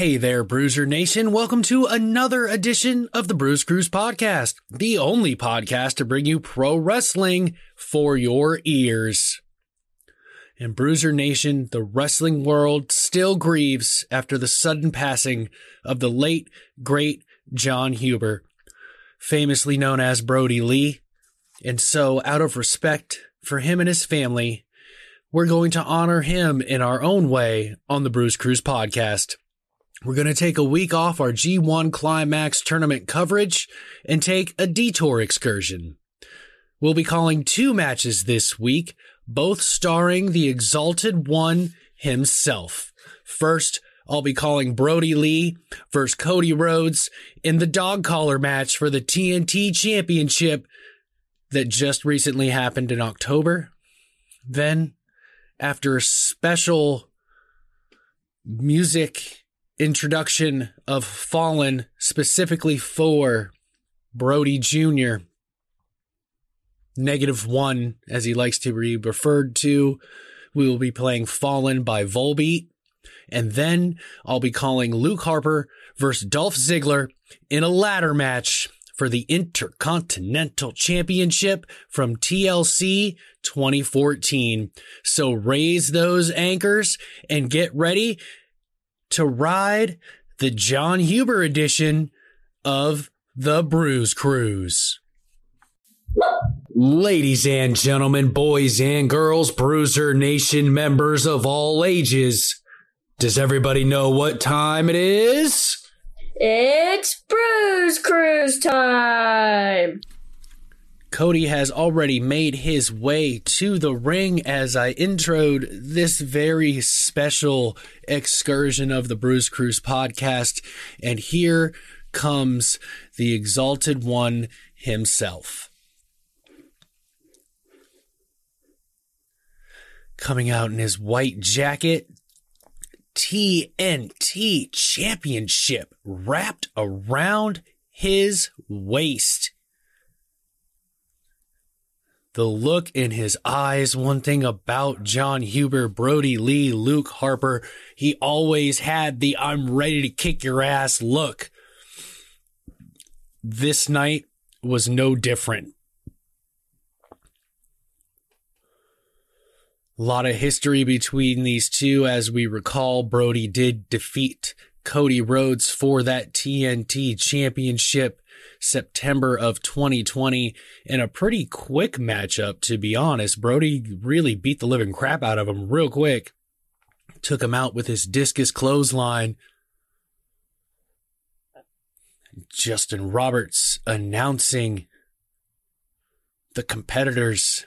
Hey there, Bruiser Nation. Welcome to another edition of the Bruise Cruise Podcast, the only podcast to bring you pro wrestling for your ears. And Bruiser Nation, the wrestling world still grieves after the sudden passing of the late, great Jon Huber, famously known as Brodie Lee. And so, out of respect for him and his family, we're going to honor him in our own way on the Bruise Cruise podcast. We're going to take a week off our G1 Climax tournament coverage and take a detour excursion. We'll be calling two matches this week, both starring the Exalted One himself. First, I'll be calling Brodie Lee versus Cody Rhodes in the dog collar match for the TNT Championship that just recently happened in October. Then, after a special music introduction of Fallen specifically for Brodie Jr., negative one, as he likes to be referred to, we will be playing Fallen by Volbeat. And then I'll be calling Luke Harper versus Dolph Ziggler in a ladder match for the Intercontinental Championship from TLC 2014. So raise those anchors and get ready to ride the Jon Huber edition of the Bruise Cruise. Ladies and gentlemen, boys and girls, Bruiser Nation members of all ages, does everybody know what time it is? It's Bruise Cruise time! Cody has already made his way to the ring as I introed this very special excursion of the Bruise Cruise podcast. And here comes the Exalted One himself. Coming out in his white jacket, TNT Championship wrapped around his waist the look in his eyes. One thing about Jon Huber, Brodie Lee, Luke Harper, he always had the I'm ready to kick your ass look. This night was no different. A lot of history between these two. As we recall, Brodie did defeat Cody Rhodes for that TNT championship September of 2020 in a pretty quick matchup, to be honest. Brodie really beat the living crap out of him real quick. Took him out with his discus clothesline. Justin Roberts announcing the competitors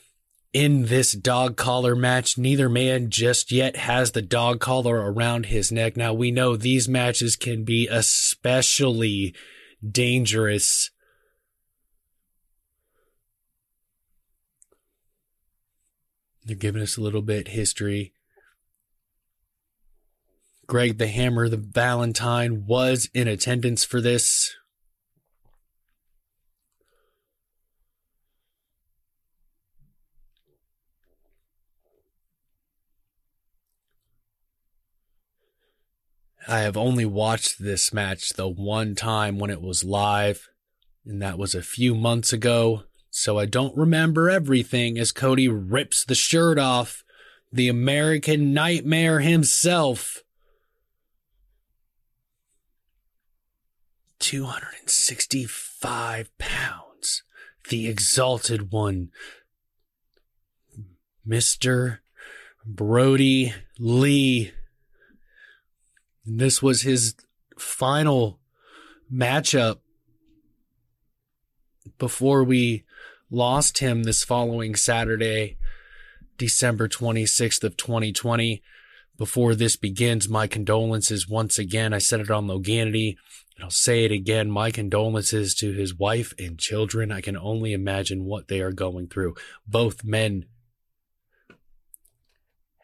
in this dog collar match. Neither man just yet has the dog collar around his neck. Now we know these matches can be especially dangerous. They're giving us a little bit history. Greg the Hammer, the Valentine, was in attendance for this. I have only watched this match the one time when it was live, and that was a few months ago, so I don't remember everything as Cody rips the shirt off the American Nightmare himself. 265 pounds. The exalted one. Mr. Brodie Lee this was his final matchup before we lost him this following Saturday, December 26th of 2020. Before this begins, my condolences once again. I said it on Loganity. And I'll say it again. My condolences to his wife and children. I can only imagine what they are going through. Both men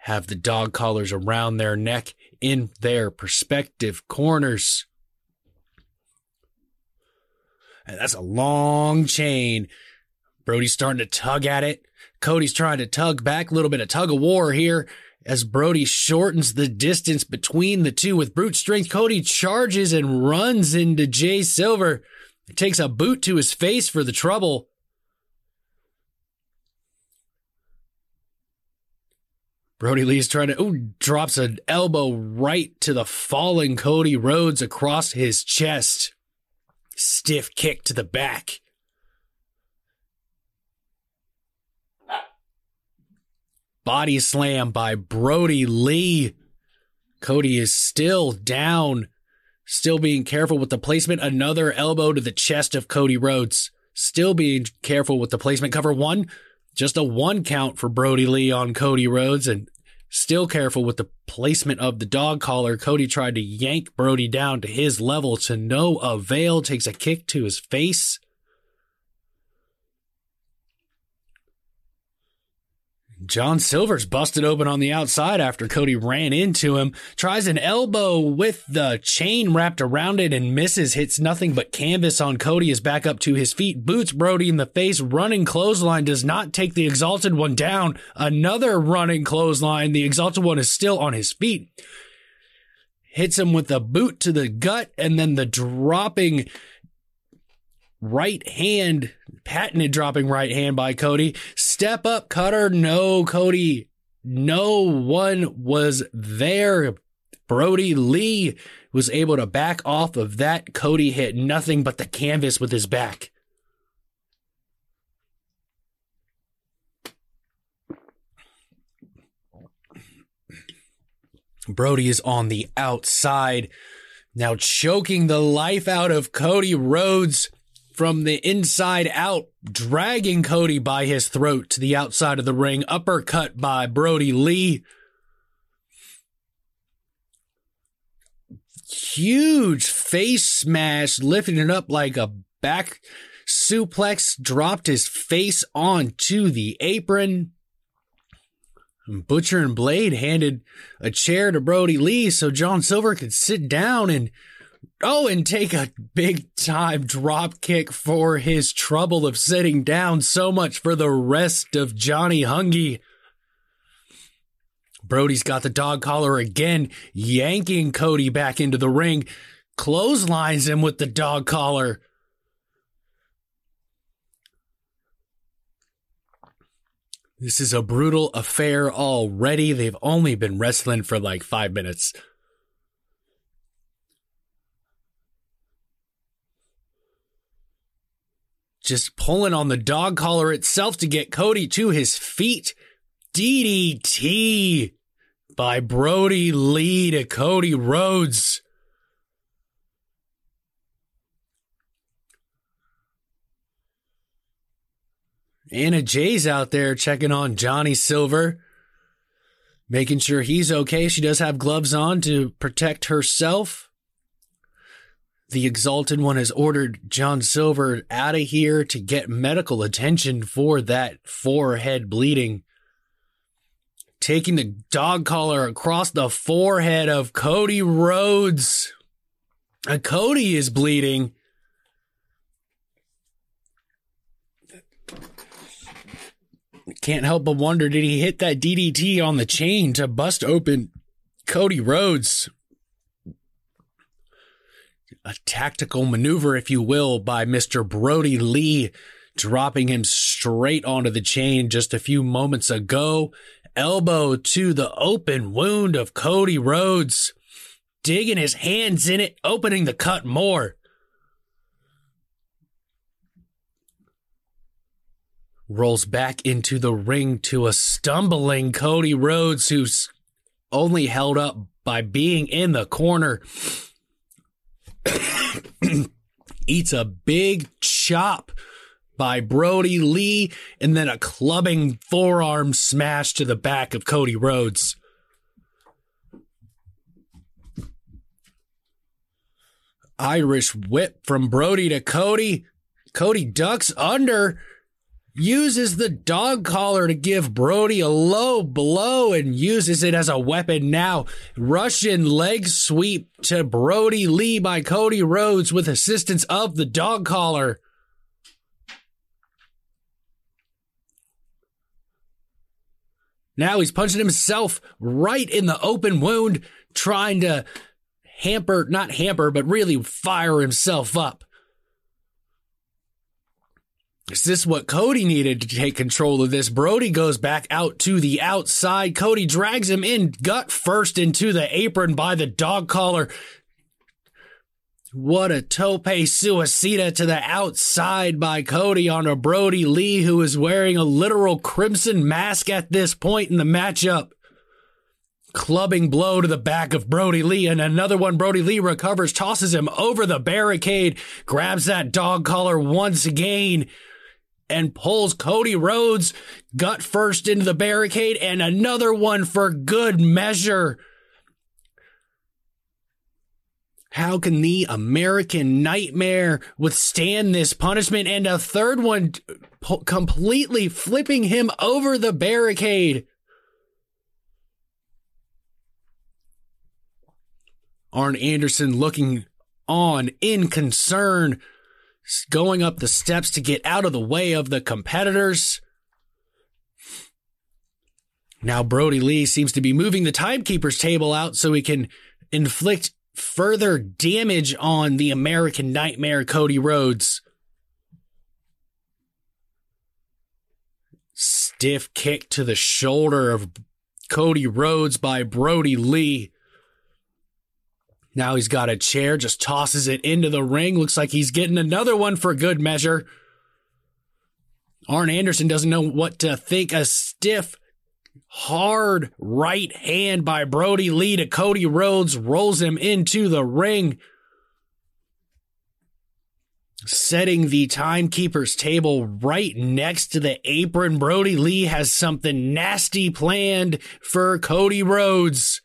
have the dog collars around their neck in their perspective corners. And that's a long chain. Brodie's starting to tug at it. Cody's trying to tug back, a little bit of tug of war here As Brodie shortens the distance between the two with brute strength, Cody charges and runs into Jay Silver. Takes a boot to his face for the trouble. Brodie Lee's trying to, oh, drops an elbow right to the falling Cody Rhodes across his chest. Stiff kick to the back. Body slam by Brodie Lee. Cody is still down, still being careful with the placement. Another elbow to the chest of Cody Rhodes. Still being careful with the placement. Cover one, just a one count for Brodie Lee on Cody Rhodes and still careful with the placement of the dog collar. Cody tried to yank Brodie down to his level to no avail, takes a kick to his face. John Silver's busted open on the outside after Cody ran into him. Tries an elbow with the chain wrapped around it and misses. Hits nothing but canvas on Cody is back up to his feet. Boots Brodie in the face. Running clothesline does not take the exalted one down. Another running clothesline. The exalted one is still on his feet. Hits him with a boot to the gut and then the dropping right hand, patented dropping right hand by Cody. Step up cutter. No, Cody. No one was there. Brodie Lee was able to back off of that. Cody hit nothing but the canvas with his back. Brodie is on the outside, now choking the life out of Cody Rhodes from the inside out, dragging Cody by his throat to the outside of the ring, uppercut by Brodie Lee. Huge face smash, lifting it up like a back suplex, dropped his face onto the apron. Butcher and Blade handed a chair to Brodie Lee so John Silver could sit down and Oh, and take a big time drop kick for his trouble of sitting down. So much for the rest of Johnny Hungee. Brodie's got the dog collar again, yanking Cody back into the ring, clotheslines him with the dog collar. This is a brutal affair already. They've only been wrestling for like five minutes. Just pulling on the dog collar itself to get Cody to his feet. DDT by Brodie Lee to Cody Rhodes. Anna Jay's out there checking on Johnny Silver, making sure he's okay. She does have gloves on to protect herself the Exalted One has ordered John Silver out of here to get medical attention for that forehead bleeding. Taking the dog collar across the forehead of Cody Rhodes. Uh, Cody is bleeding. Can't help but wonder did he hit that DDT on the chain to bust open Cody Rhodes? A tactical maneuver, if you will, by Mr. Brodie Lee, dropping him straight onto the chain just a few moments ago. Elbow to the open wound of Cody Rhodes, digging his hands in it, opening the cut more. Rolls back into the ring to a stumbling Cody Rhodes, who's only held up by being in the corner. eats a big chop by Brodie Lee and then a clubbing forearm smash to the back of Cody Rhodes. Irish whip from Brodie to Cody. Cody ducks under uses the dog collar to give Brodie a low blow and uses it as a weapon now. Russian leg sweep to Brodie Lee by Cody Rhodes with assistance of the dog collar. Now he's punching himself right in the open wound, trying to hamper, not hamper, but really fire himself up. Is this what Cody needed to take control of this? Brodie goes back out to the outside. Cody drags him in gut first into the apron by the dog collar. What a tope suicida to the outside by Cody on a Brodie Lee who is wearing a literal crimson mask at this point in the matchup. Clubbing blow to the back of Brodie Lee and another one. Brodie Lee recovers, tosses him over the barricade, grabs that dog collar once again and pulls Cody Rhodes gut first into the barricade and another one for good measure. How can the American Nightmare withstand this punishment? And a third one completely flipping him over the barricade. Arn Anderson looking on in concern going up the steps to get out of the way of the competitors. Now Brodie Lee seems to be moving the timekeeper's table out so he can inflict further damage on the American Nightmare Cody Rhodes. Stiff kick to the shoulder of Cody Rhodes by Brodie Lee. Now he's got a chair, just tosses it into the ring. Looks like he's getting another one for good measure. Arn Anderson doesn't know what to think. A stiff, hard right hand by Brodie Lee to Cody Rhodes rolls him into the ring. Setting the timekeeper's table right next to the apron, Brodie Lee has something nasty planned for Cody Rhodes.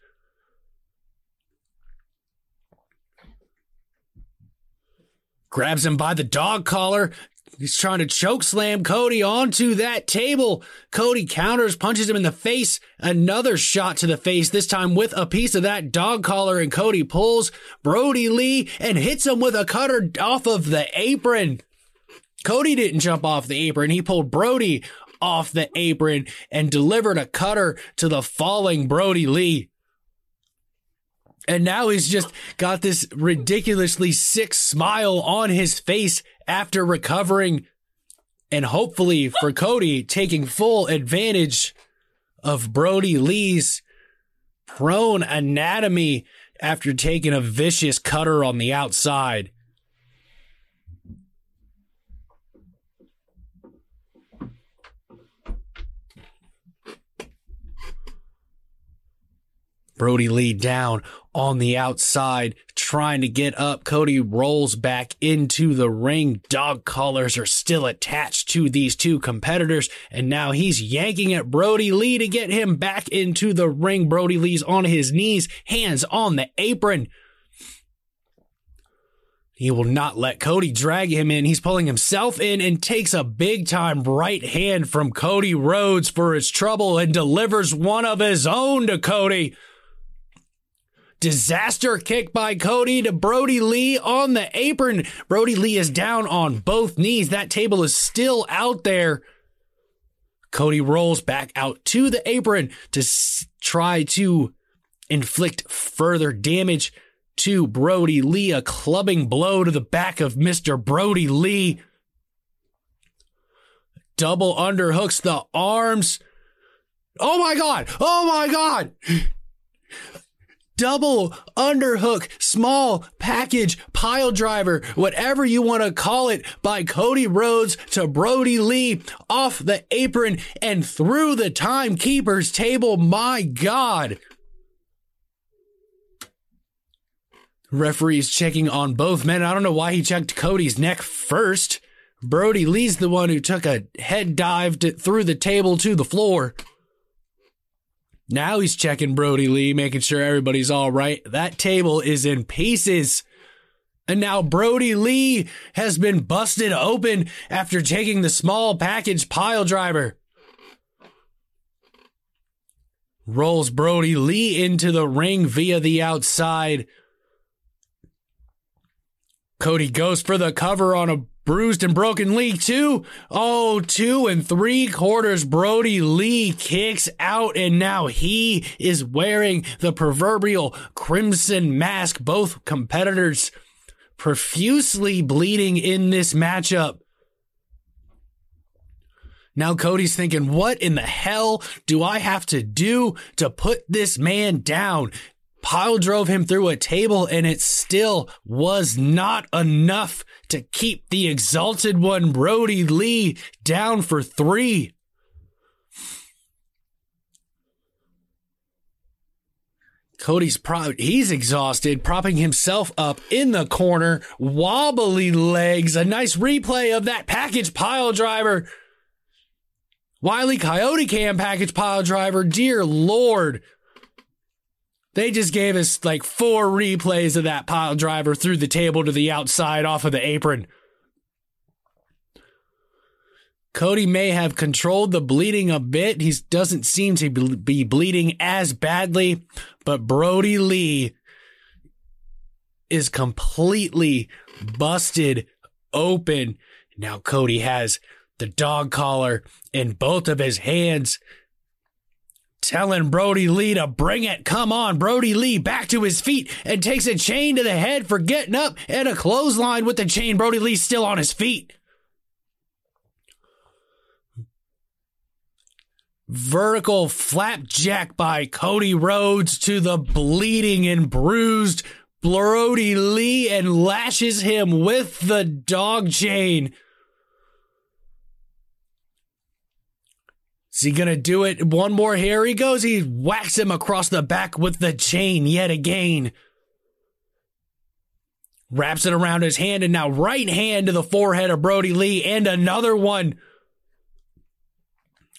Grabs him by the dog collar. He's trying to choke slam Cody onto that table. Cody counters, punches him in the face. Another shot to the face, this time with a piece of that dog collar. And Cody pulls Brodie Lee and hits him with a cutter off of the apron. Cody didn't jump off the apron. He pulled Brodie off the apron and delivered a cutter to the falling Brodie Lee. And now he's just got this ridiculously sick smile on his face after recovering and hopefully for Cody taking full advantage of Brodie Lee's prone anatomy after taking a vicious cutter on the outside. Brodie Lee down on the outside, trying to get up. Cody rolls back into the ring. Dog collars are still attached to these two competitors, and now he's yanking at Brodie Lee to get him back into the ring. Brodie Lee's on his knees, hands on the apron. He will not let Cody drag him in. He's pulling himself in and takes a big time right hand from Cody Rhodes for his trouble and delivers one of his own to Cody. Disaster kick by Cody to Brodie Lee on the apron. Brodie Lee is down on both knees. That table is still out there. Cody rolls back out to the apron to s- try to inflict further damage to Brodie Lee. A clubbing blow to the back of Mr. Brodie Lee. Double underhooks the arms. Oh my God. Oh my God double underhook, small package, pile driver, whatever you want to call it, by Cody Rhodes to Brodie Lee off the apron and through the timekeeper's table. My God. Referee's checking on both men. I don't know why he checked Cody's neck first. Brodie Lee's the one who took a head dive to, through the table to the floor. Now he's checking Brodie Lee, making sure everybody's all right. That table is in pieces. And now Brodie Lee has been busted open after taking the small package pile driver. Rolls Brodie Lee into the ring via the outside. Cody goes for the cover on a Bruised and broken Lee, two. Oh, two and three quarters. Brodie Lee kicks out, and now he is wearing the proverbial crimson mask. Both competitors profusely bleeding in this matchup. Now Cody's thinking, what in the hell do I have to do to put this man down? Pile drove him through a table and it still was not enough to keep the exalted one, Brodie Lee, down for three. Cody's pro- he's exhausted, propping himself up in the corner, wobbly legs. A nice replay of that package pile driver. Wiley Coyote Cam package pile driver. Dear Lord. They just gave us like four replays of that pile driver through the table to the outside off of the apron. Cody may have controlled the bleeding a bit. He doesn't seem to be bleeding as badly, but Brodie Lee is completely busted open. Now Cody has the dog collar in both of his hands telling Brodie Lee to bring it. Come on, Brodie Lee back to his feet and takes a chain to the head for getting up and a clothesline with the chain. Brodie Lee still on his feet. Vertical flapjack by Cody Rhodes to the bleeding and bruised Brodie Lee and lashes him with the dog chain. Is he gonna do it? One more here he goes. He whacks him across the back with the chain yet again. Wraps it around his hand and now right hand to the forehead of Brodie Lee and another one.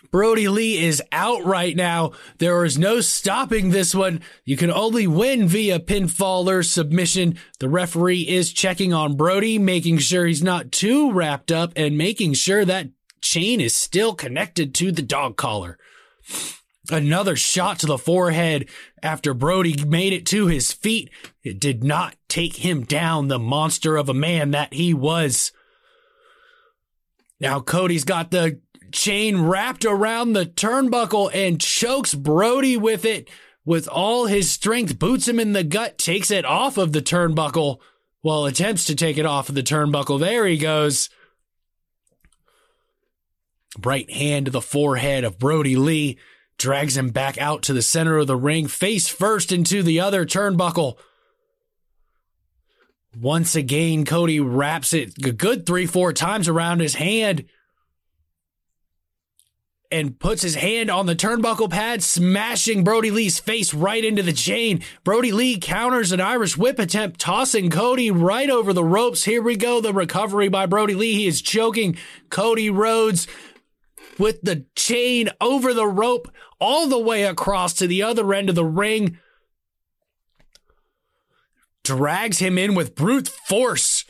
Brodie Lee is out right now. There is no stopping this one. You can only win via pinfall or submission. The referee is checking on Brodie, making sure he's not too wrapped up and making sure that chain is still connected to the dog collar. Another shot to the forehead after Brodie made it to his feet. It did not take him down, the monster of a man that he was. Now Cody's got the chain wrapped around the turnbuckle and chokes Brodie with it with all his strength, boots him in the gut, takes it off of the turnbuckle. Well, attempts to take it off of the turnbuckle. There he goes. Right hand to the forehead of Brodie Lee drags him back out to the center of the ring, face first into the other turnbuckle. Once again, Cody wraps it a good three, four times around his hand and puts his hand on the turnbuckle pad, smashing Brodie Lee's face right into the chain. Brodie Lee counters an Irish whip attempt, tossing Cody right over the ropes. Here we go. The recovery by Brodie Lee. He is choking Cody Rhodes with the chain over the rope all the way across to the other end of the ring. Drags him in with brute force.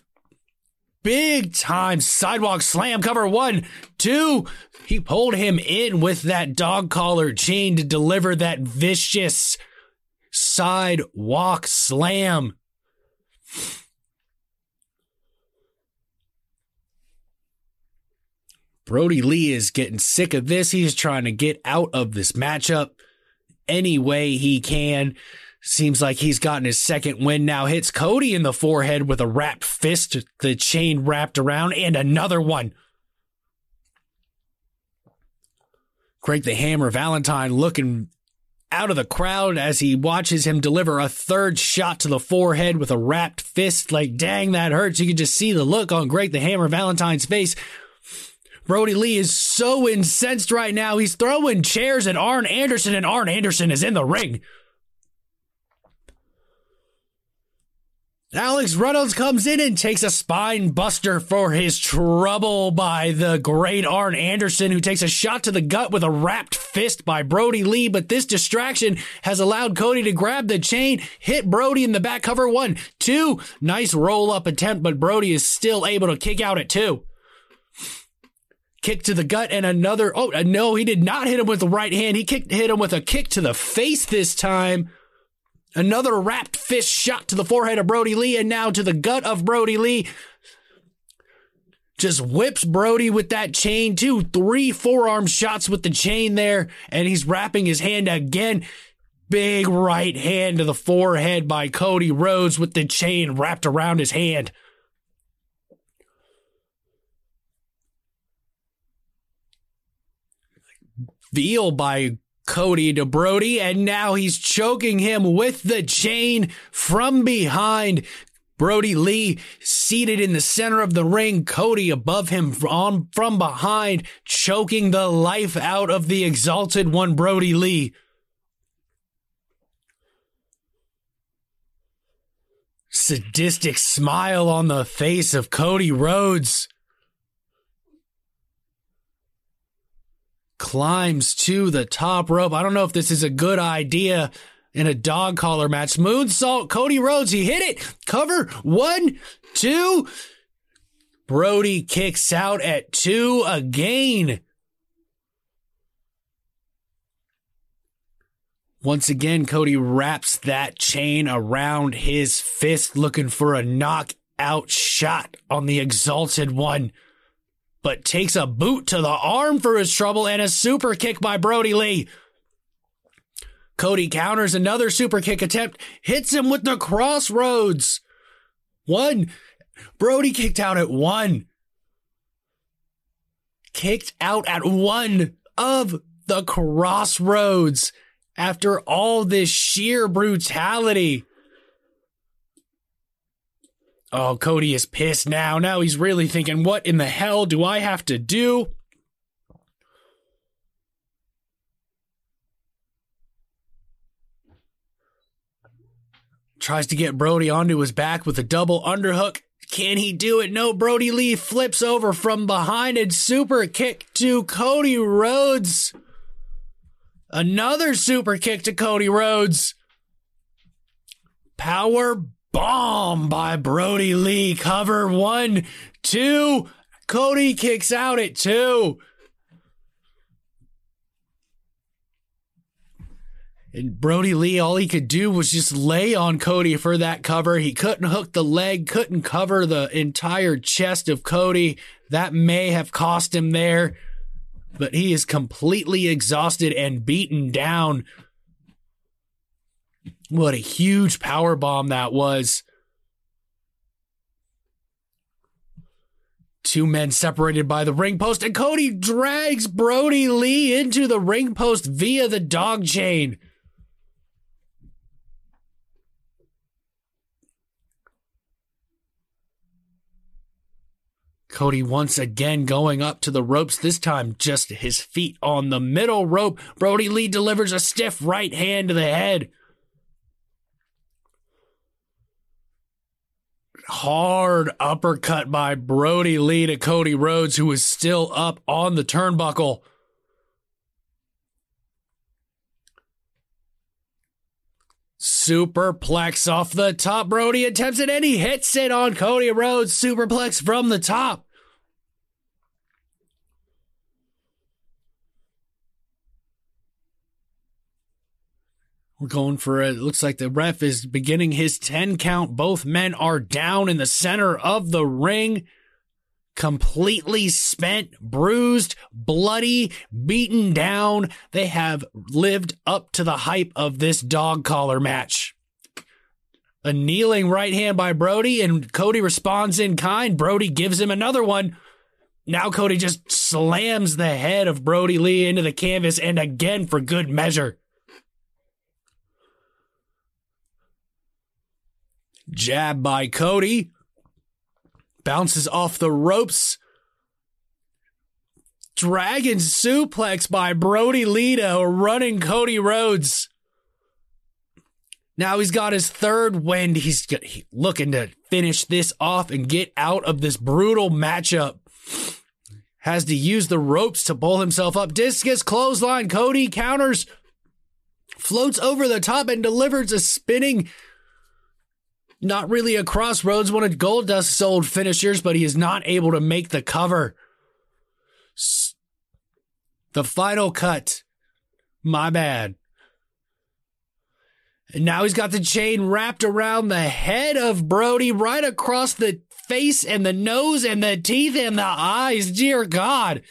Big time sidewalk slam cover one, two. He pulled him in with that dog collar chain to deliver that vicious sidewalk slam. Brodie Lee is getting sick of this. He's trying to get out of this matchup any way he can. Seems like he's gotten his second win now. Hits Cody in the forehead with a wrapped fist, the chain wrapped around, and another one. Greg the Hammer Valentine looking out of the crowd as he watches him deliver a third shot to the forehead with a wrapped fist. Like, dang, that hurts. You can just see the look on Greg the Hammer Valentine's face Brodie Lee is so incensed right now. He's throwing chairs at Arn Anderson, and Arn Anderson is in the ring. Alex Reynolds comes in and takes a spine buster for his trouble by the great Arn Anderson, who takes a shot to the gut with a wrapped fist by Brodie Lee. But this distraction has allowed Cody to grab the chain, hit Brodie in the back cover. One, two, nice roll up attempt, but Brodie is still able to kick out at two kick to the gut and another. Oh, uh, no, he did not hit him with the right hand. He kicked, hit him with a kick to the face this time. Another wrapped fist shot to the forehead of Brodie Lee and now to the gut of Brodie Lee. just whips Brodie with that chain, two, three forearm shots with the chain there, and he's wrapping his hand again. Big right hand to the forehead by Cody Rhodes with the chain wrapped around his hand. Veal by Cody to Brodie, and now he's choking him with the chain from behind. Brodie Lee seated in the center of the ring, Cody above him from, from behind, choking the life out of the exalted one, Brodie Lee. Sadistic smile on the face of Cody Rhodes. Climbs to the top rope. I don't know if this is a good idea in a dog collar match. Moonsault, Cody Rhodes, he hit it. Cover one, two. Brodie kicks out at two again. Once again, Cody wraps that chain around his fist, looking for a knockout shot on the exalted one, but takes a boot to the arm for his trouble and a super kick by Brodie Lee. Cody counters another super kick attempt, hits him with the Cross Rhodes. One. Brodie kicked out at one. Kicked out at one of the Cross Rhodes after all this sheer brutality. Oh, Cody is pissed now. Now he's really thinking, what in the hell do I have to do? Tries to get Brodie onto his back with a double underhook. Can he do it? No, Brodie Lee flips over from behind and super kick to Cody Rhodes. Another super kick to Cody Rhodes. Power bomb by Brodie Lee. Cover one, two. Cody kicks out at two. And Brodie Lee, all he could do was just lay on Cody for that cover. He couldn't hook the leg, couldn't cover the entire chest of Cody. That may have cost him there, but he is completely exhausted and beaten down. What a huge power bomb that was. Two men separated by the ring post, and Cody drags Brodie Lee into the ring post via the dog chain. Cody once again going up to the ropes, this time just his feet on the middle rope. Brodie Lee delivers a stiff right hand to the head. Hard uppercut by Brodie Lee to Cody Rhodes, who is still up on the turnbuckle. Superplex off the top. Brodie attempts it and he hits it on Cody Rhodes. Superplex from the top. We're going for it. Looks like the ref is beginning his 10 count. Both men are down in the center of the ring. Completely spent, bruised, bloody, beaten down. They have lived up to the hype of this dog collar match. A kneeling right hand by Brodie, and Cody responds in kind. Brodie gives him another one. Now Cody just slams the head of Brodie Lee into the canvas, and again for good measure. Jab by Cody. Bounces off the ropes. Dragon suplex by Brodie Lee to running Cody Rhodes. Now he's got his third wind. He's looking to finish this off and get out of this brutal matchup. Has to use the ropes to pull himself up. Discus clothesline. Cody counters, floats over the top and delivers a spinning not really a Cross Rhodes, one of Goldust's old finishers, but he is not able to make the cover. The final cut. My bad. And now he's got the chain wrapped around the head of Brodie right across the face and the nose and the teeth and the eyes. Dear God.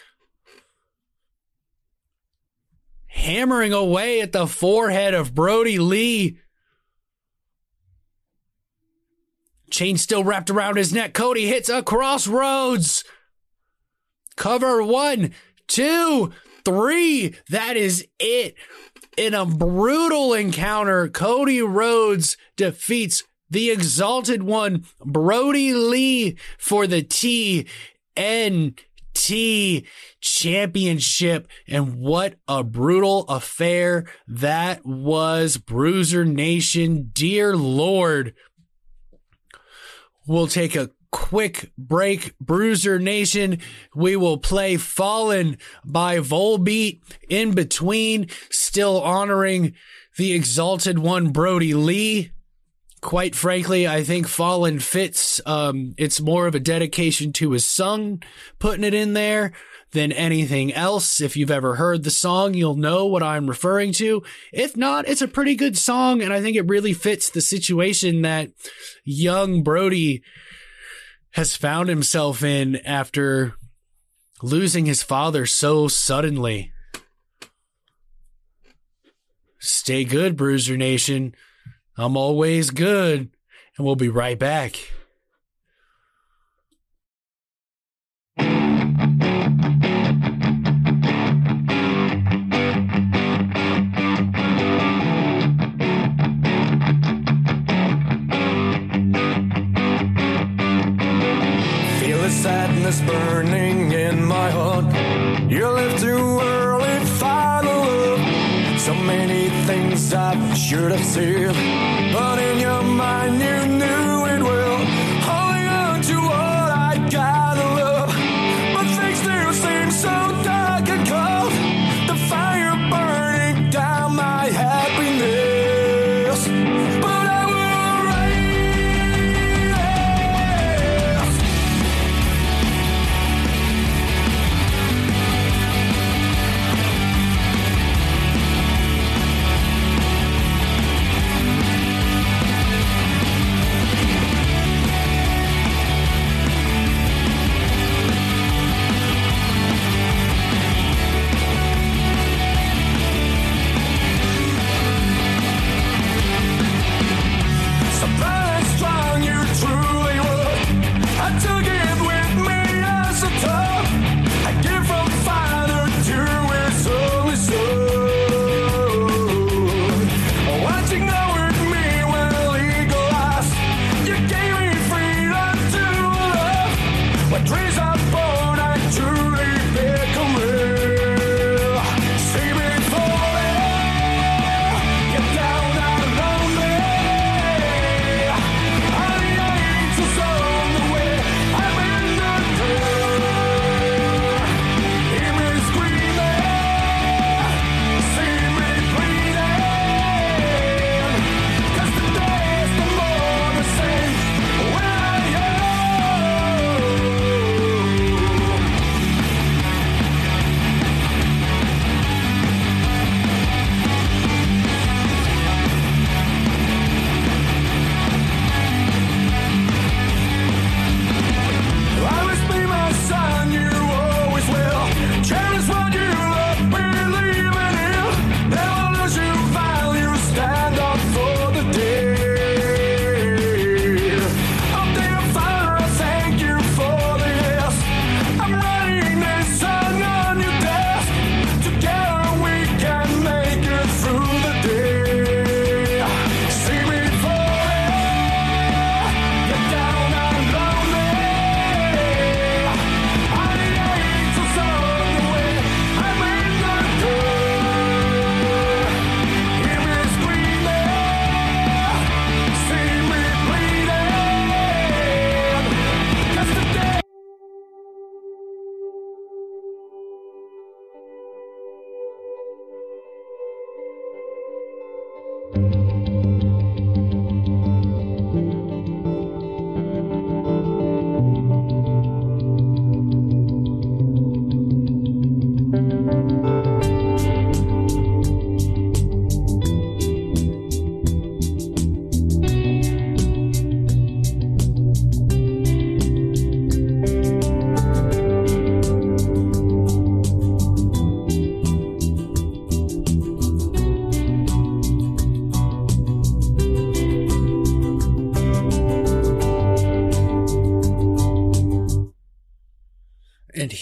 Hammering away at the forehead of Brodie Lee. Chain still wrapped around his neck. Cody hits a Cross Rhodes. Cover one, two, three. That is it. In a brutal encounter, Cody Rhodes defeats the exalted one, Brodie Lee, for the TNT championship. And what a brutal affair that was, Bruiser Nation. Dear Lord. We'll take a quick break, Bruiser Nation. We will play Fallen by Volbeat in between, still honoring the exalted one, Brodie Lee. Quite frankly, I think Fallen fits. Um, it's more of a dedication to his son, putting it in there than anything else. If you've ever heard the song, you'll know what I'm referring to. If not, it's a pretty good song, and I think it really fits the situation that young Brodie has found himself in after losing his father so suddenly. Stay good, Bruiser Nation. I'm always good, and we'll be right back. I should have said,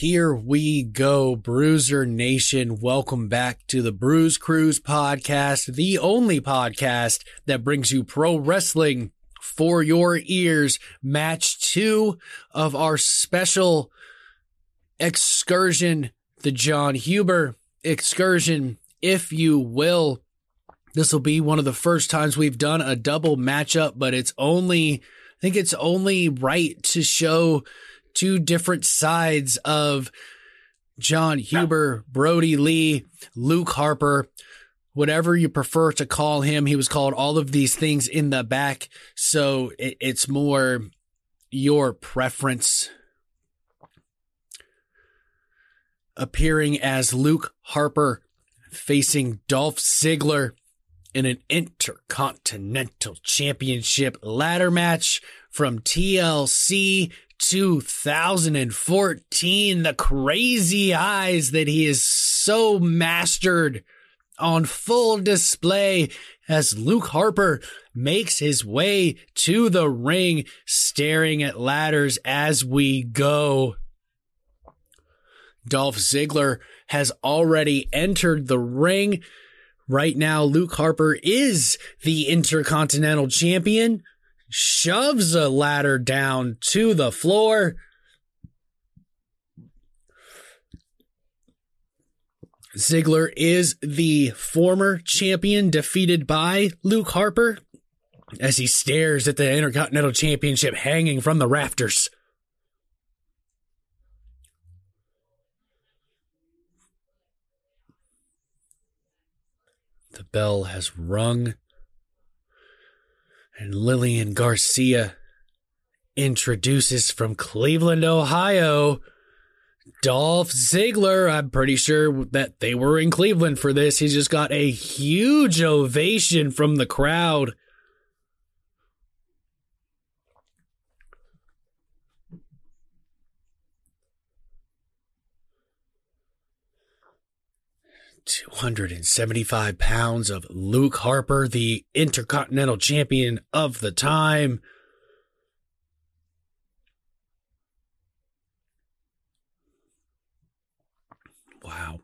here we go, Bruiser Nation. Welcome back to the Bruise Cruise podcast, the only podcast that brings you pro wrestling for your ears. Match two of our special excursion, the Jon Huber excursion, if you will. This will be one of the first times we've done a double matchup, but it's only, I think it's only right to show two different sides of Jon Huber, Brodie Lee, Luke Harper, whatever you prefer to call him. He was called all of these things in the back. So it, it's more your preference. Appearing as Luke Harper facing Dolph Ziggler in an Intercontinental Championship ladder match from TLC 2014. The crazy eyes that he is so mastered on full display as Luke Harper makes his way to the ring, staring at ladders as we go. Dolph Ziggler has already entered the ring. Right now, Luke Harper is the Intercontinental Champion, shoves a ladder down to the floor. Ziggler is the former champion defeated by Luke Harper as he stares at the Intercontinental Championship hanging from the rafters. The bell has rung, and Lillian Garcia introduces from Cleveland, Ohio, Dolph Ziggler. I'm pretty sure that they were in Cleveland for this. He's just got a huge ovation from the crowd. Two hundred and seventy-five pounds of Luke Harper, the Intercontinental Champion of the time. Wow.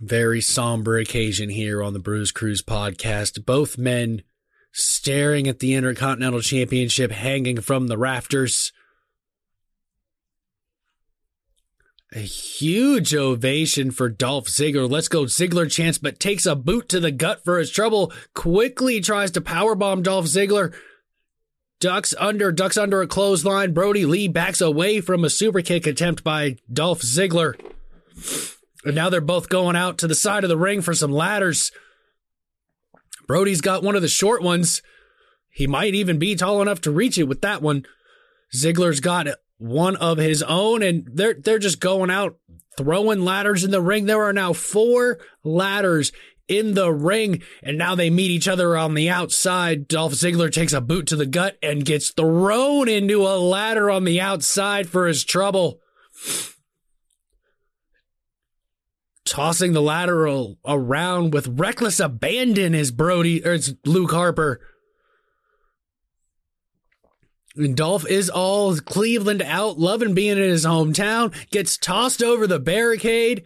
Very somber occasion here on the Bruise Cruise podcast. Both men staring at the Intercontinental Championship hanging from the rafters. A huge ovation for Dolph Ziggler. Let's go Ziggler chance, but takes a boot to the gut for his trouble. Quickly tries to powerbomb Dolph Ziggler. Ducks under, ducks under a clothesline. Brodie Lee backs away from a super kick attempt by Dolph Ziggler. And now they're both going out to the side of the ring for some ladders. Brodie's got one of the short ones. He might even be tall enough to reach it with that one. Ziggler's got one of his own, and they're they're just going out throwing ladders in the ring. There are now four ladders in the ring, and now they meet each other on the outside. Dolph Ziggler takes a boot to the gut and gets thrown into a ladder on the outside for his trouble. Tossing the ladder around with reckless abandon is Brodie or it's Luke Harper. Dolph is all Cleveland out, loving being in his hometown, gets tossed over the barricade.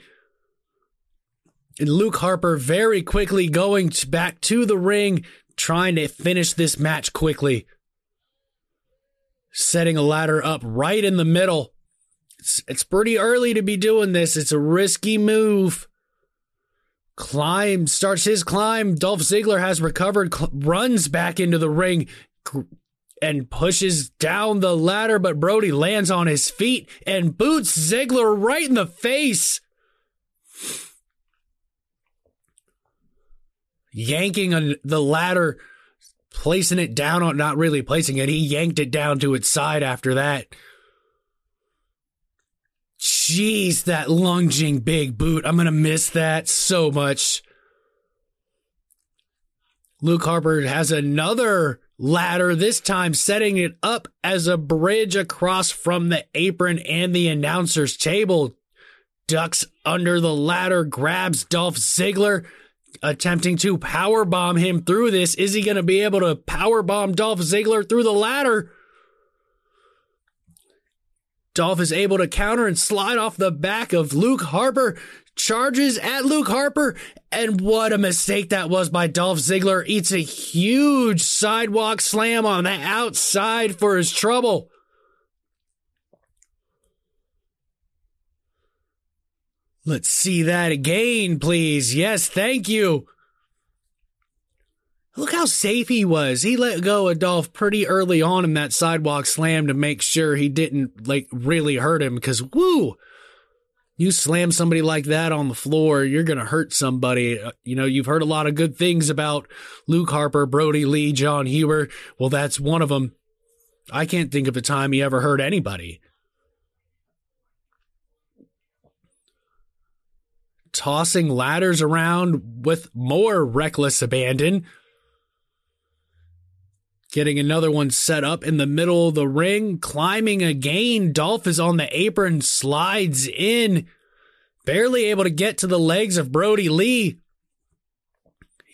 And Luke Harper very quickly going back to the ring, trying to finish this match quickly. Setting a ladder up right in the middle. It's, it's pretty early to be doing this. It's a risky move. Climb, starts his climb. Dolph Ziggler has recovered, cl- runs back into the ring and pushes down the ladder, but Brodie lands on his feet and boots Ziggler right in the face. yanking on the ladder, placing it down on, not really placing it. He yanked it down to its side after that. Jeez, that lunging big boot. I'm going to miss that so much. Luke Harper has another ladder, this time setting it up as a bridge across from the apron and the announcer's table. Ducks under the ladder, grabs Dolph Ziggler, attempting to power bomb him through this. Is he going to be able to power bomb Dolph Ziggler through the ladder? Dolph is able to counter and slide off the back of Luke Harper, charges at Luke Harper, and what a mistake that was by Dolph Ziggler. Eats a huge sidewalk slam on the outside for his trouble. Let's see that again, please. Yes, thank you. Look how safe he was. He let go of Dolph pretty early on in that sidewalk slam to make sure he didn't like really hurt him because woo, you slam somebody like that on the floor, you're going to hurt somebody. Uh, you know, you've heard a lot of good things about Luke Harper, Brodie Lee, Jon Huber. Well, that's one of them. I can't think of a time he ever hurt anybody. Tossing ladders around with more reckless abandon. Getting another one set up in the middle of the ring, climbing again. Dolph is on the apron, slides in, barely able to get to the legs of Brodie Lee.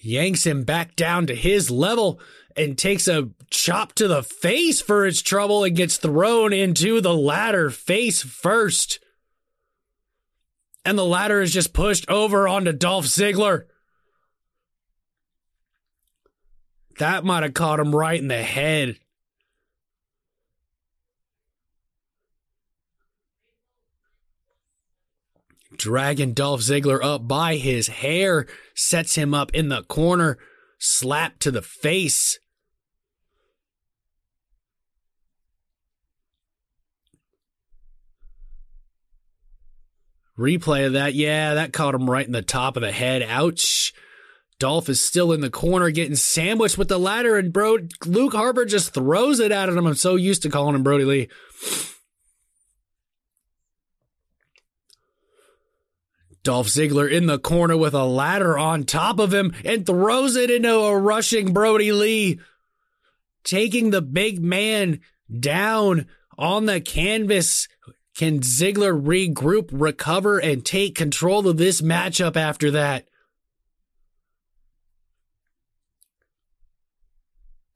Yanks him back down to his level and takes a chop to the face for his trouble and gets thrown into the ladder face first. And the ladder is just pushed over onto Dolph Ziggler. That might have caught him right in the head. Dragging Dolph Ziggler up by his hair, sets him up in the corner, slap to the face. Replay of that, yeah, that caught him right in the top of the head. Ouch. Dolph is still in the corner getting sandwiched with the ladder, and bro, Luke Harper just throws it at him. I'm so used to calling him Brodie Lee. Dolph Ziggler in the corner with a ladder on top of him and throws it into a rushing Brodie Lee, taking the big man down on the canvas. Can Ziggler regroup, recover, and take control of this matchup after that?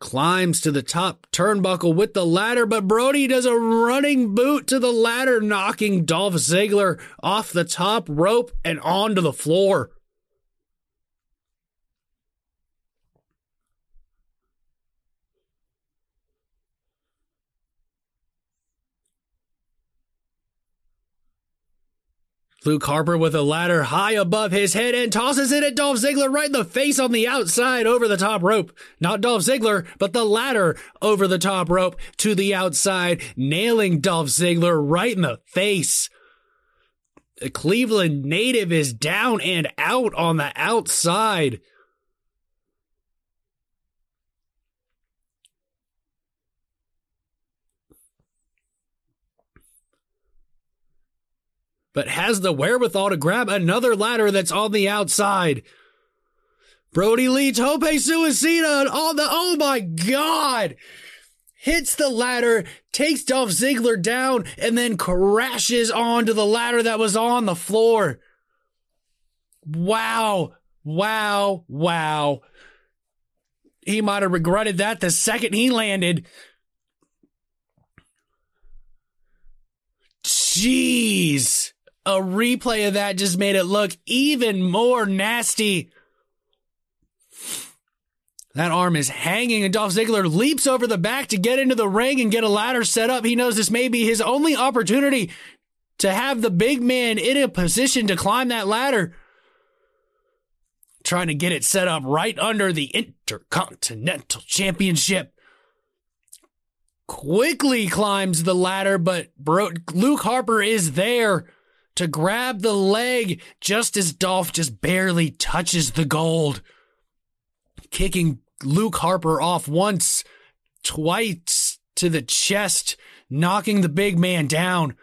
Climbs to the top turnbuckle with the ladder, but Brodie does a running boot to the ladder, knocking Dolph Ziggler off the top rope and onto the floor. Luke Harper with a ladder high above his head and tosses it at Dolph Ziggler right in the face on the outside over the top rope. Not Dolph Ziggler, but the ladder over the top rope to the outside, nailing Dolph Ziggler right in the face. The Cleveland native is down and out on the outside. But has the wherewithal to grab another ladder that's on the outside. Brodie Lee Tope Suicida on the, oh my God! Hits the ladder, takes Dolph Ziggler down, and then crashes onto the ladder that was on the floor. Wow. Wow. Wow. He might have regretted that the second he landed. Jeez a replay of that just made it look even more nasty. That arm is hanging, and Dolph Ziggler leaps over the back to get into the ring and get a ladder set up. He knows this may be his only opportunity to have the big man in a position to climb that ladder. Trying to get it set up right under the Intercontinental Championship. Quickly climbs the ladder, but Luke Harper is there to grab the leg just as Dolph just barely touches the gold, kicking Luke Harper off once, twice to the chest, knocking the big man down.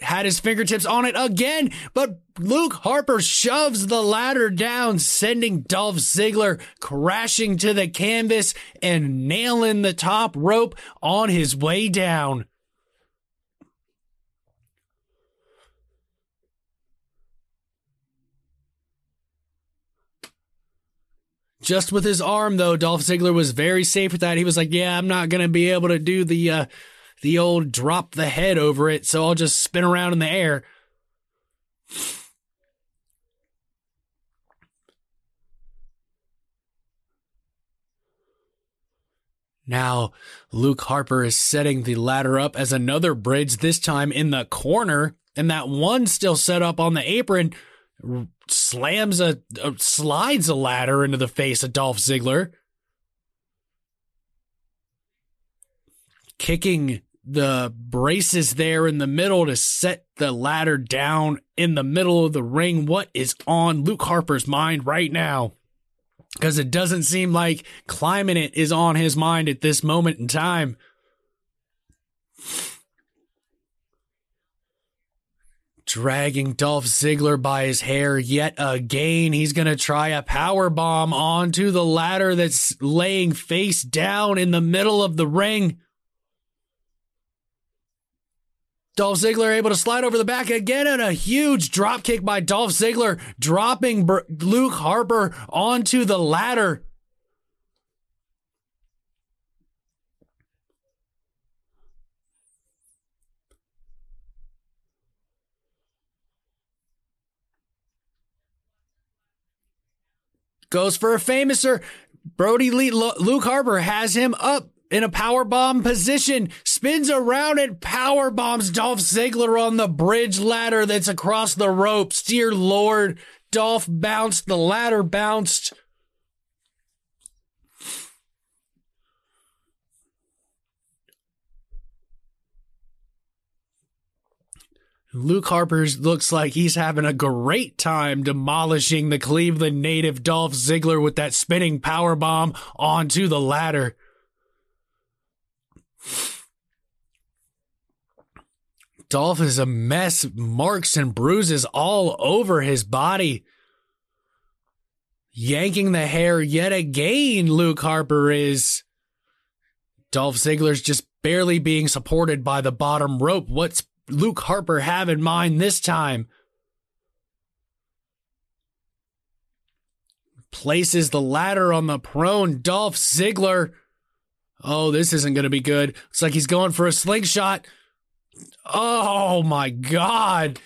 Had his fingertips on it again, but Luke Harper shoves the ladder down, sending Dolph Ziggler crashing to the canvas and nailing the top rope on his way down. Just with his arm, though, Dolph Ziggler was very safe with that. He was like, "Yeah, I'm not gonna be able to do the uh, the old drop the head over it, so I'll just spin around in the air. Now, Luke Harper is setting the ladder up as another bridge, this time in the corner, and that one still set up on the apron slams a, a slides a ladder into the face of Dolph Ziggler. Kicking the braces there in the middle to set the ladder down in the middle of the ring. What is on Luke Harper's mind right now? Because it doesn't seem like climbing it is on his mind at this moment in time. Dragging Dolph Ziggler by his hair yet again. He's going to try a power bomb onto the ladder that's laying face down in the middle of the ring. Dolph Ziggler able to slide over the back again and a huge drop kick by Dolph Ziggler, dropping Luke Harper onto the ladder. Goes for a Fameasser. Brodie Lee, Luke Harper has him up in a power bomb position, spins around and power bombs Dolph Ziggler on the bridge ladder that's across the ropes. Dear Lord, Dolph bounced, the ladder bounced. Luke Harper's looks like he's having a great time demolishing the Cleveland native Dolph Ziggler with that spinning power bomb onto the ladder. Dolph is a mess, marks and bruises all over his body. Yanking the hair yet again, Luke Harper is. Dolph Ziggler's just barely being supported by the bottom rope. What's Luke Harper have in mind this time? Places the ladder on the prone. Dolph Ziggler Oh, this isn't going to be good. It's like he's going for a slingshot. Oh my God.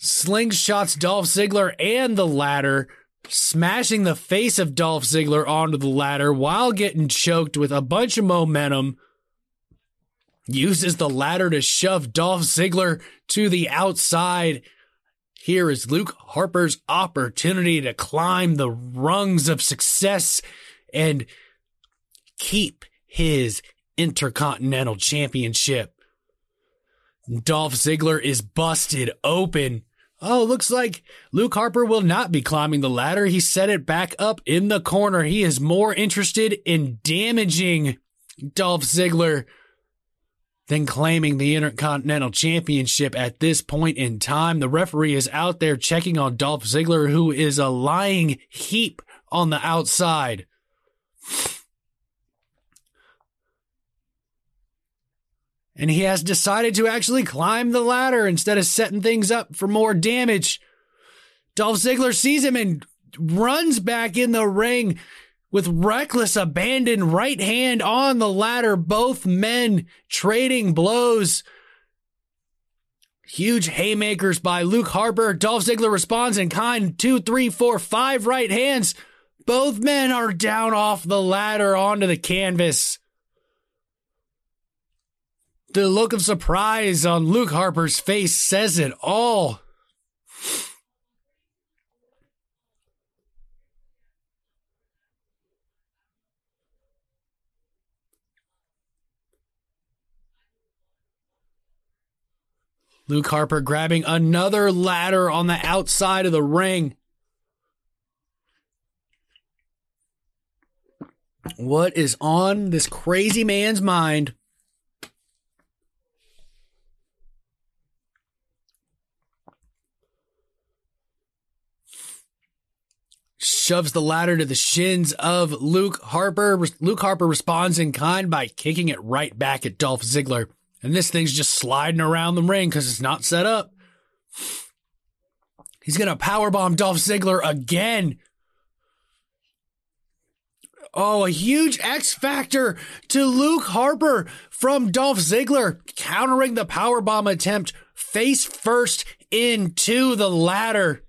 Slingshots Dolph Ziggler and the ladder, smashing the face of Dolph Ziggler onto the ladder while getting choked with a bunch of momentum. Uses the ladder to shove Dolph Ziggler to the outside. Here is Luke Harper's opportunity to climb the rungs of success and keep his Intercontinental Championship. Dolph Ziggler is busted open. Oh, looks like Luke Harper will not be climbing the ladder. He set it back up in the corner. He is more interested in damaging Dolph Ziggler than claiming the Intercontinental Championship at this point in time. The referee is out there checking on Dolph Ziggler, who is a lying heap on the outside. and he has decided to actually climb the ladder instead of setting things up for more damage. Dolph Ziggler sees him and runs back in the ring with reckless abandon, right hand on the ladder, both men trading blows. Huge haymakers by Luke Harper. Dolph Ziggler responds in kind. Two, three, four, five right hands. Both men are down off the ladder onto the canvas. The look of surprise on Luke Harper's face says it all. Luke Harper grabbing another ladder on the outside of the ring. What is on this crazy man's mind? shoves the ladder to the shins of Luke Harper. Luke Harper responds in kind by kicking it right back at Dolph Ziggler. And this thing's just sliding around the ring because it's not set up. He's going to powerbomb Dolph Ziggler again. Oh, a huge X factor to Luke Harper from Dolph Ziggler, countering the powerbomb attempt face first into the ladder.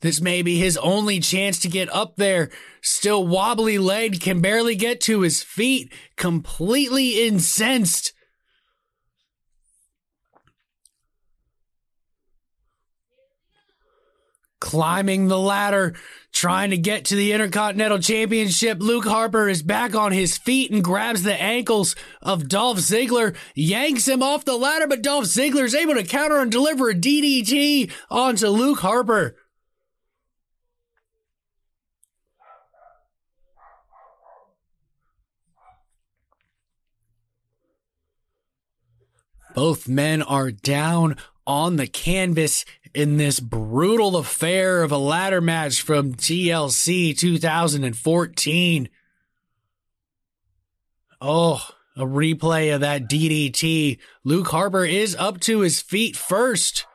This may be his only chance to get up there. Still wobbly legged, can barely get to his feet, completely incensed. Climbing the ladder, trying to get to the Intercontinental Championship, Luke Harper is back on his feet and grabs the ankles of Dolph Ziggler, yanks him off the ladder, but Dolph Ziggler is able to counter and deliver a DDT onto Luke Harper. Both men are down on the canvas in this brutal affair of a ladder match from TLC 2014. Oh, a replay of that DDT. Luke Harper is up to his feet first.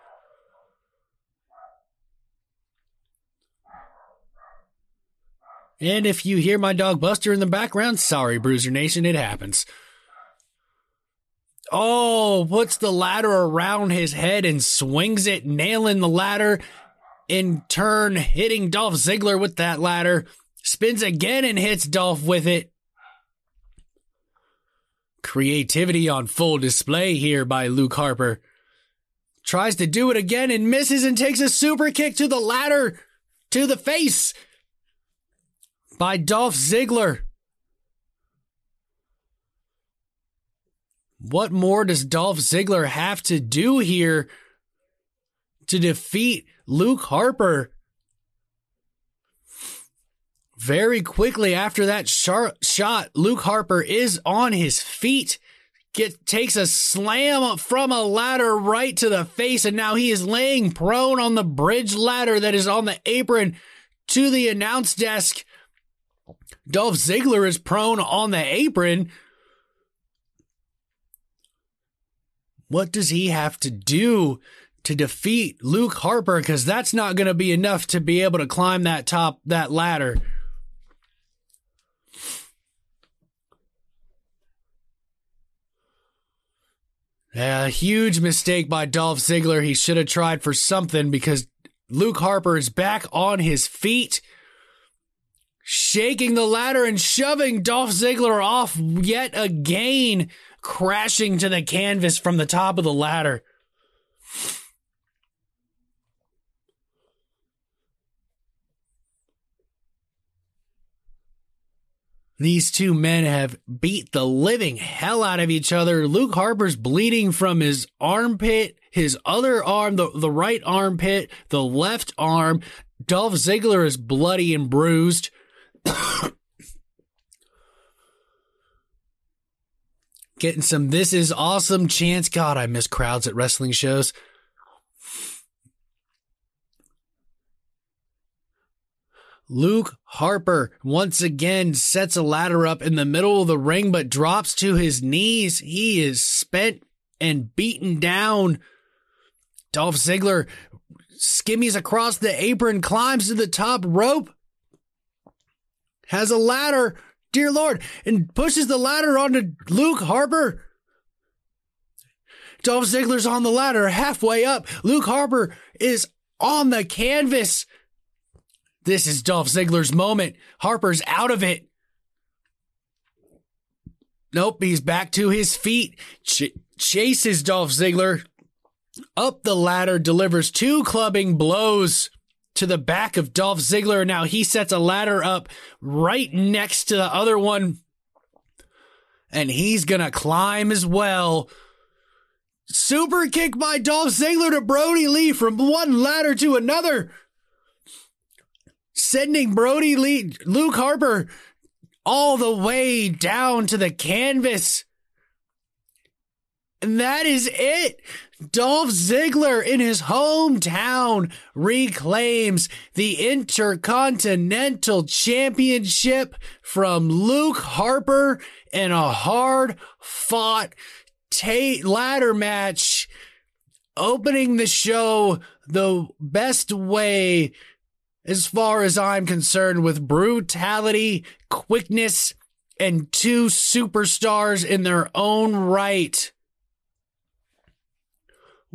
And if you hear my dog Buster in the background, sorry, Bruiser Nation, it happens. Oh, puts the ladder around his head and swings it, nailing the ladder. In turn, hitting Dolph Ziggler with that ladder. Spins again and hits Dolph with it. Creativity on full display here by Luke Harper. Tries to do it again and misses and takes a super kick to the ladder to the face by Dolph Ziggler. What more does Dolph Ziggler have to do here to defeat Luke Harper? Very quickly after that shot, Luke Harper is on his feet. Get, takes a slam from a ladder right to the face, and now he is laying prone on the bridge ladder that is on the apron to the announce desk. Dolph Ziggler is prone on the apron. What does he have to do to defeat Luke Harper? Because that's not going to be enough to be able to climb that top, that ladder. A huge mistake by Dolph Ziggler. He should have tried for something because Luke Harper is back on his feet, shaking the ladder and shoving Dolph Ziggler off yet again crashing to the canvas from the top of the ladder. These two men have beat the living hell out of each other. Luke Harper's bleeding from his armpit, his other arm, the, the right armpit, the left arm. Dolph Ziggler is bloody and bruised. Getting some this is awesome chance. God, I miss crowds at wrestling shows. Luke Harper once again sets a ladder up in the middle of the ring, but drops to his knees. He is spent and beaten down. Dolph Ziggler skimmies across the apron, climbs to the top rope, has a ladder, dear Lord, and pushes the ladder onto Luke Harper. Dolph Ziggler's on the ladder halfway up. Luke Harper is on the canvas. This is Dolph Ziggler's moment. Harper's out of it. Nope, he's back to his feet. Ch- chases Dolph Ziggler up the ladder, delivers two clubbing blows to the back of Dolph Ziggler. Now he sets a ladder up right next to the other one. And he's to climb as well. Super kick by Dolph Ziggler to Brodie Lee from one ladder to another. Sending Brodie Lee, Luke Harper, all the way down to the canvas. And that is it. Dolph Ziggler in his hometown reclaims the Intercontinental Championship from Luke Harper in a hard fought Tate ladder match, opening the show the best way as far as I'm concerned, with brutality, quickness, and two superstars in their own right.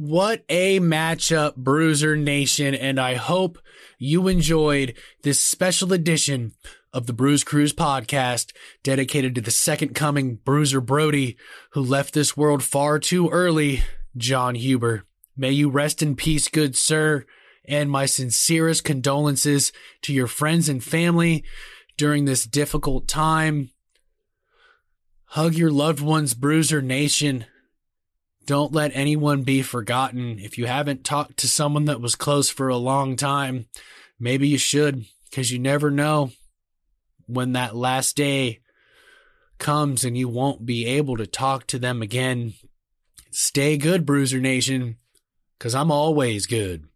What a matchup, Bruiser Nation, and I hope you enjoyed this special edition of the Bruise Cruise podcast dedicated to the second coming Bruiser Brody, who left this world far too early, Jon Huber. May you rest in peace, good sir, and my sincerest condolences to your friends and family during this difficult time. Hug your loved ones, Bruiser Nation. Don't let anyone be forgotten. If you haven't talked to someone that was close for a long time, maybe you should, because you never know when that last day comes and you won't be able to talk to them again. Stay good, Bruiser Nation, because I'm always good.